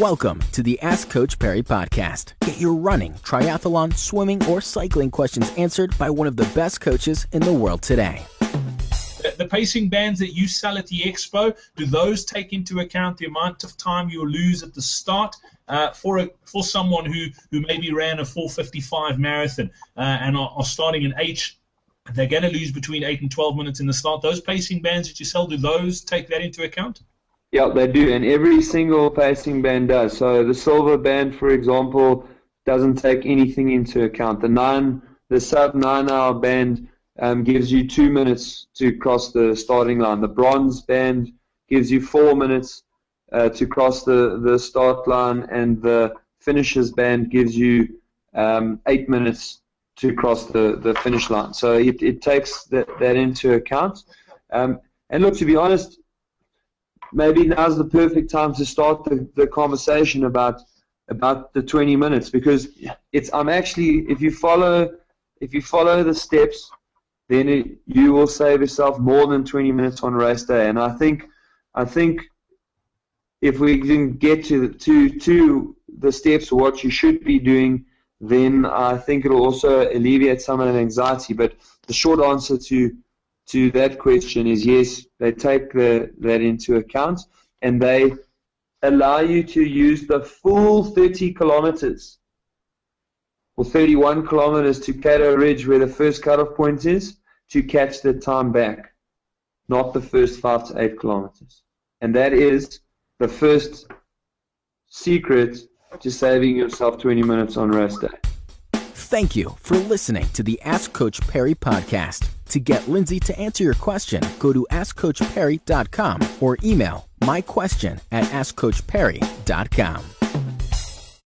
Welcome to the Ask Coach Parry podcast. Get your running, triathlon, swimming, or cycling questions answered by one of the best coaches in the world today. The pacing bands that you sell at the expo, do those take into account the amount of time you'll lose at the start? Uh, for a, for someone who, who maybe ran a 455 marathon uh, and are, are starting an H they're going to lose between 8 and 12 minutes in the start. Those pacing bands that you sell, do those take that into account? Yeah, they do, and every single pacing band does. So the silver band, for example, doesn't take anything into account. The nine, the sub nine hour band um, gives you two minutes to cross the starting line. The bronze band gives you four minutes uh, to cross the, the start line, and the finishers band gives you um, eight minutes to cross the, the finish line. So it, it takes that, that into account. Um, and look, to be honest, maybe now's the perfect time to start the, the conversation about about the 20 minutes because it's I'm actually if you follow if you follow the steps then it, you will save yourself more than 20 minutes on race day. And I think I think if we can get to to to the steps what you should be doing then I think it'll also alleviate some of the anxiety. But the short answer to to that question is yes, they take the, that into account and they allow you to use the full 30 kilometers or 31 kilometers to Cato Ridge where the first cutoff point is to catch the time back, not the first five to eight kilometers. And that is the first secret to saving yourself 20 minutes on rest day. Thank you for listening to the Ask Coach Parry podcast. To get Lindsey to answer your question, go to AskCoachParry.com or email my question at AskCoachParry.com.